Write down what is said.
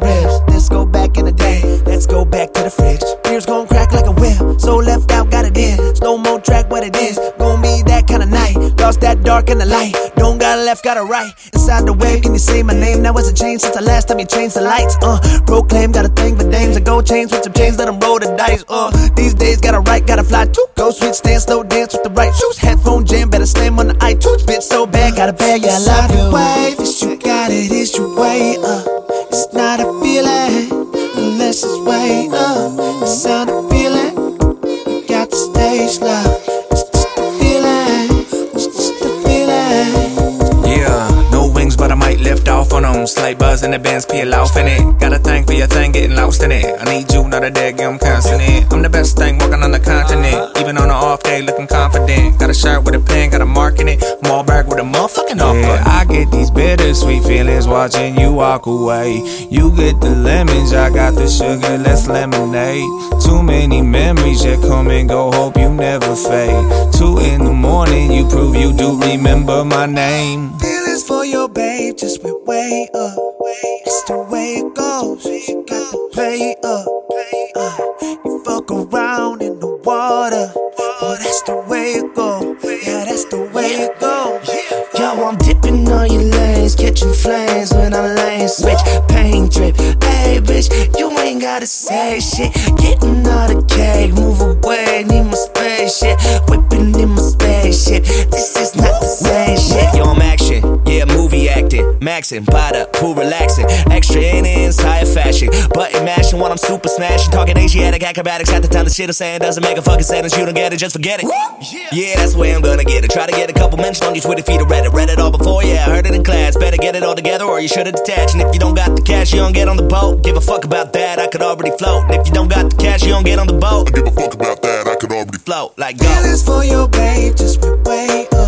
ribs. Let's go back in the day. Let's go back to the fridge. Beers gon' crack like a whip. So left out, got it in. Slow mo track, what it is. Gon' be that kind of night. Lost that dark and the light. Don't got a left, got a right. Inside the wave, can you say my name? That wasn't changed since the last time you changed the lights. Uh, proclaim, got a thing for dames. A gold chains with some chains, let them roll the dice. Uh, these days, got a right, got to fly too. Go switch, stand slow, dance with the right shoes. Headphone jam, better slam on the iTunes. Bitch so bad, got a bag, yeah, I love you. Wave, it's you got it, it's your way up. It's not a feeling unless it's way up. It's not a feeling. You got the stage love. It's just a feeling. It's just a feeling. Yeah, no wings, but I might lift off on them. Slight buzz in the Benz, peel off in it. Got a thing for your thing, getting lost in it. I need you, not a dead, I'm constant. I'm the best thing walking on the continent. Even on an off day, looking confident. Got a shirt with a pen, got a mark in it. Mall bag with a motherfucking off Yeah, I get these bittersweet feelings watching you walk away. You get the lemons, I got the sugar, let's lemonade. Too many memories that come and go, hope you never fade. Two in the morning, you prove you do remember my name. Feelings for your babe, just went way up. It's the way it goes. You got to play up. Uh, you fuck around in the water. Oh, that's the way it go. Yeah, that's the way it go. Yo, I'm dipping on your lanes, catching flames when I lane switch. Pain drip, hey bitch, you ain't gotta say shit. Getting out of cake, move away, need my spaceship. Whipping in my spaceship, this is not the same shit. Yo, I'm action, yeah, movie acting. Maxing, by the pool relaxing. Extra in entire fashion. Button mashing while I'm super smashing. Talking Asiatic acrobatics at the time the shit I'm saying doesn't make a fucking sense. You don't get it, just forget it. Yeah, that's the way I'm gonna get it. Try to get a couple mentions on your Twitter feed or Reddit. Read it all before, yeah, I heard it in class. Better get it all together or you should have detached. And if you don't got the cash, you don't get on the boat. Give a fuck about that, I could already float. And if you don't got the cash, you don't get on the boat. Give a fuck about that, I could already Float, like go. Feelings for your babe, just went